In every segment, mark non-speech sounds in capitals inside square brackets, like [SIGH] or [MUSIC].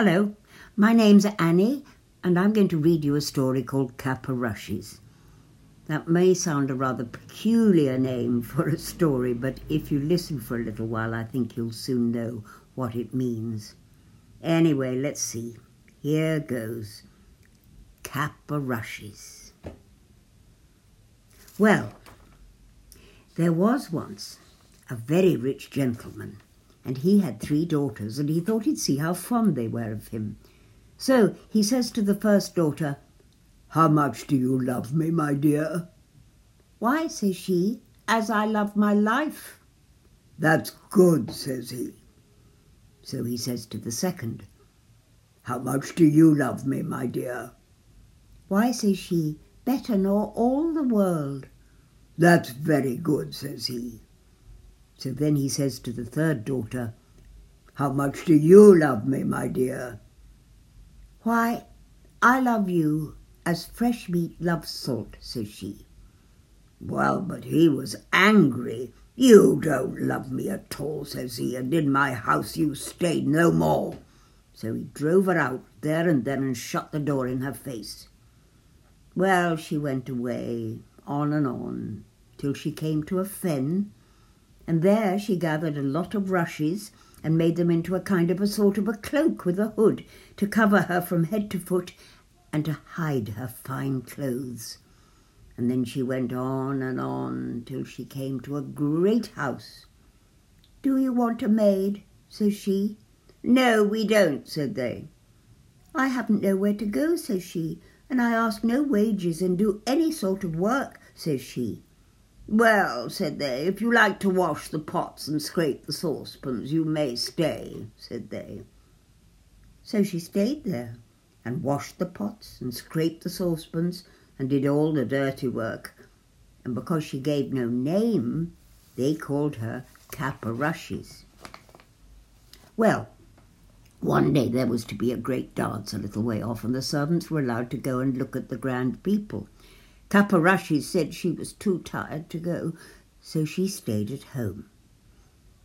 Hello, my name's Annie, and I'm going to read you a story called Cap o' Rushes. That may sound a rather peculiar name [LAUGHS] for a story, but if you listen for a little while, I think you'll soon know what it means. Anyway, let's see. Here goes. Cap o' Rushes. Well, there was once a very rich gentleman and he had three daughters, and he thought he'd see how fond they were of him. So he says to the first daughter, How much do you love me, my dear? Why, says she, as I love my life. That's good, says he. So he says to the second, How much do you love me, my dear? Why, says she, better nor all the world. That's very good, says he. So then he says to the third daughter, How much do you love me, my dear? Why, I love you as fresh meat loves salt, says she. Well, but he was angry. You don't love me at all, says he, and in my house you stay no more. So he drove her out there and then and shut the door in her face. Well, she went away, on and on, till she came to a fen and there she gathered a lot of rushes and made them into a kind of a sort of a cloak with a hood to cover her from head to foot and to hide her fine clothes. And then she went on and on till she came to a great house. Do you want a maid? says she. No, we don't, said they. I haven't nowhere to go, says she, and I ask no wages and do any sort of work, says she. Well, said they, if you like to wash the pots and scrape the saucepans, you may stay, said they. So she stayed there and washed the pots and scraped the saucepans and did all the dirty work. And because she gave no name, they called her Cap o' Rushes. Well, one day there was to be a great dance a little way off, and the servants were allowed to go and look at the grand people. Cap o' Rushes said she was too tired to go, so she stayed at home.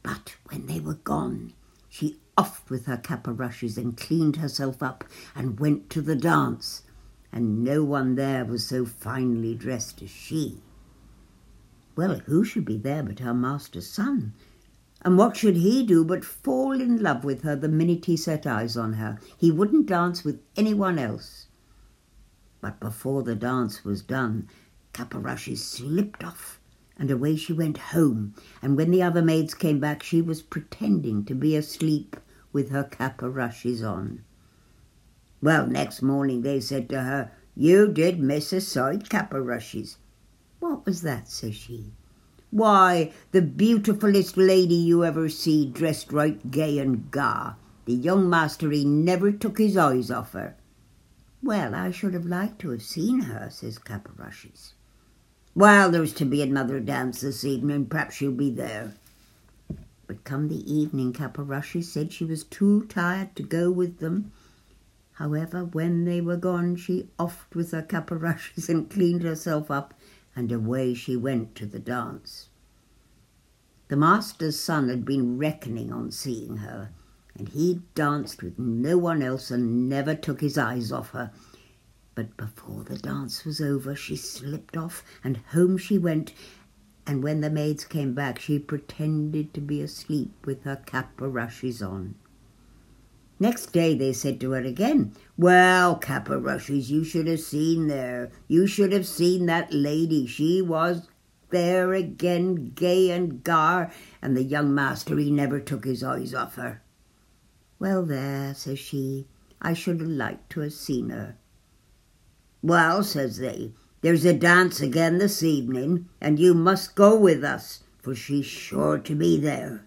But when they were gone, she offed with her cap o' rushes and cleaned herself up and went to the dance, and no one there was so finely dressed as she. Well, who should be there but her master's son? And what should he do but fall in love with her the minute he set eyes on her? He wouldn't dance with anyone else. But before the dance was done, Cap o' Rushes slipped off, and away she went home. And when the other maids came back, she was pretending to be asleep with her cap o' rushes on. Well, next morning they said to her, You did miss a sight, cap o' rushes. What was that? says she. Why, the beautifulest lady you ever see, dressed right gay and gar. The young master, he never took his eyes off her. Well, I should have liked to have seen her, says Cap o' Rushes. Well, there's to be another dance this evening. Perhaps she'll be there. But come the evening, Cap o' Rushes said she was too tired to go with them. However, when they were gone, she offed with her cap o' rushes and cleaned herself up, and away she went to the dance. The master's son had been reckoning on seeing her, and he danced with no one else and never took his eyes off her. But before the dance was over, she slipped off, and home she went, and when the maids came back, she pretended to be asleep with her cap o' rushes on. Next day they said to her again, Well, cap o' rushes, you should have seen there. You should have seen that lady. She was there again, gay and gar, and the young master, he never took his eyes off her. Well, there, says she, I should have liked to have seen her. Well, says they, there's a dance again this evening, and you must go with us, for she's sure to be there.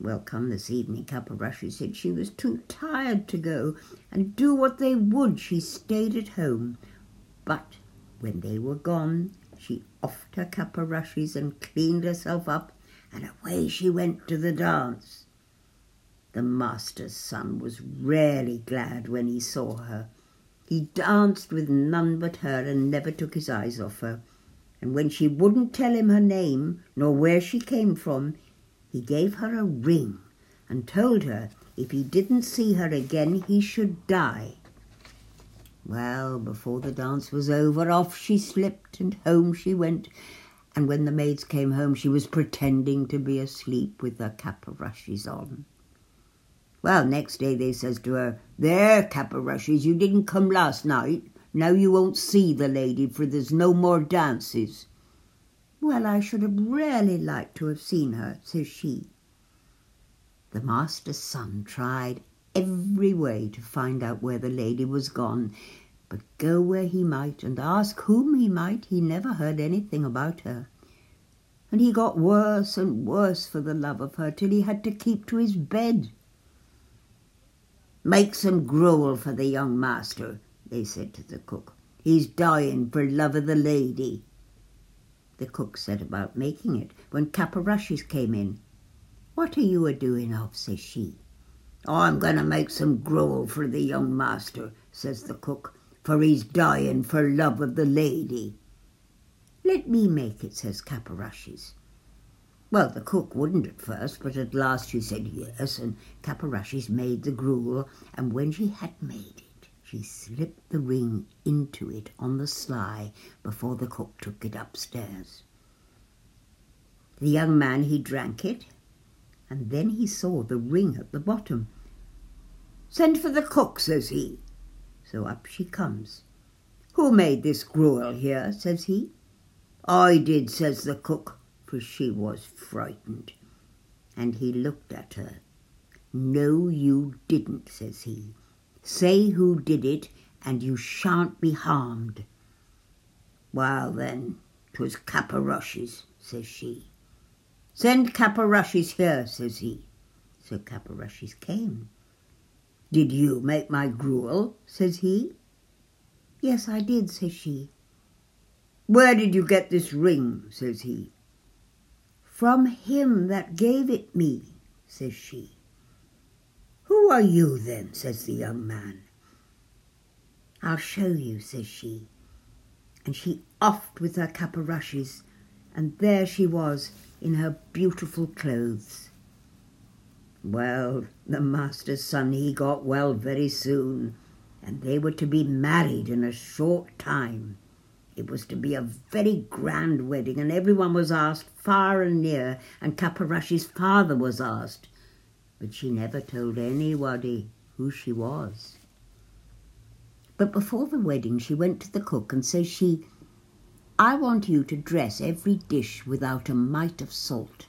Well, come this evening, Cap o' Rushes said she was too tired to go, and do what they would, she stayed at home. But when they were gone, she offed her cap o' rushes and cleaned herself up, and away she went to the dance. The master's son was rarely glad when he saw her. He danced with none but her and never took his eyes off her. And when she wouldn't tell him her name nor where she came from, he gave her a ring and told her if he didn't see her again, he should die. Well, before the dance was over, off she slipped and home she went. And when the maids came home, she was pretending to be asleep with her cap of rushes on. Well, next day they says to her, There, cap of rushes, you didn't come last night. Now you won't see the lady, for there's no more dances. Well, I should have really liked to have seen her, says she. The master's son tried every way to find out where the lady was gone, but go where he might and ask whom he might, he never heard anything about her. And he got worse and worse for the love of her till he had to keep to his bed. Make some gruel for the young master, they said to the cook. He's dying for love of the lady. The cook set about making it when Cap o' Rushes came in. What are you a doing of? says she. I'm going to make some gruel for the young master, says the cook, for he's dying for love of the lady. Let me make it, says Cap o' Rushes. Well, the cook wouldn't at first, but at last she said yes, and Cap made the gruel, and when she had made it, she slipped the ring into it on the sly before the cook took it upstairs. The young man, he drank it, and then he saw the ring at the bottom. Send for the cook, says he. So up she comes. Who made this gruel here? says he. I did, says the cook, for she was frightened. And he looked at her. No, you didn't, says he. Say who did it, and you shan't be harmed. Well, then, 'twas Cap o' says she. Send Cap o' Rushes here, says he. So Cap o' Rushes came. Did you make my gruel? says he. Yes, I did, says she. Where did you get this ring? says he. From him that gave it me, says she. Who are you then? says the young man. I'll show you, says she. And she offed with her cap o' rushes, and there she was in her beautiful clothes. Well, the master's son, he got well very soon, and they were to be married in a short time. It was to be a very grand wedding, and everyone was asked far and near, and Rushes' father was asked, but she never told anybody who she was. But before the wedding, she went to the cook and says she, I want you to dress every dish without a mite of salt.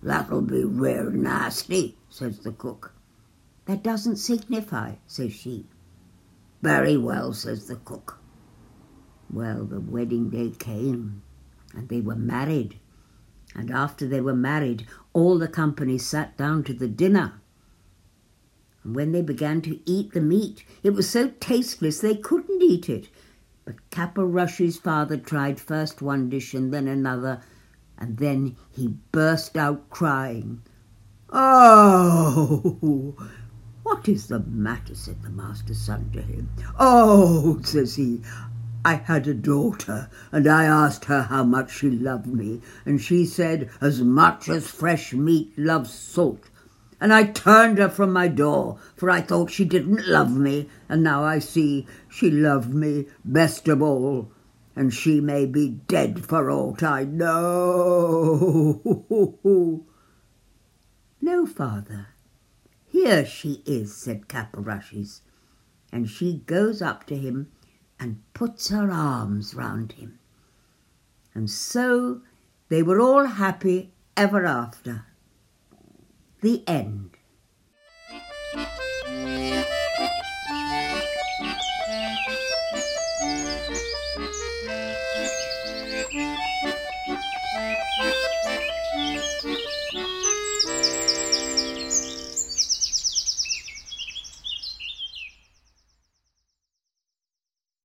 That'll be rare nasty, says the cook. That doesn't signify, says she. Very well, says the cook. Well, the wedding day came, and they were married. And after they were married, all the company sat down to the dinner. And when they began to eat the meat, it was so tasteless they couldn't eat it. But Cap o' father tried first one dish and then another, and then he burst out crying. Oh! What is the matter? said the master's son to him. Oh, says he, I had a daughter, and I asked her how much she loved me, and she said, As much as fresh meat loves salt. And I turned her from my door, for I thought she didn't love me, and now I see she loved me best of all, and she may be dead for aught I know. [LAUGHS] no, father, here she is, said Cap o' Rushes, and she goes up to him and puts her arms round him. And so they were all happy ever after. The end.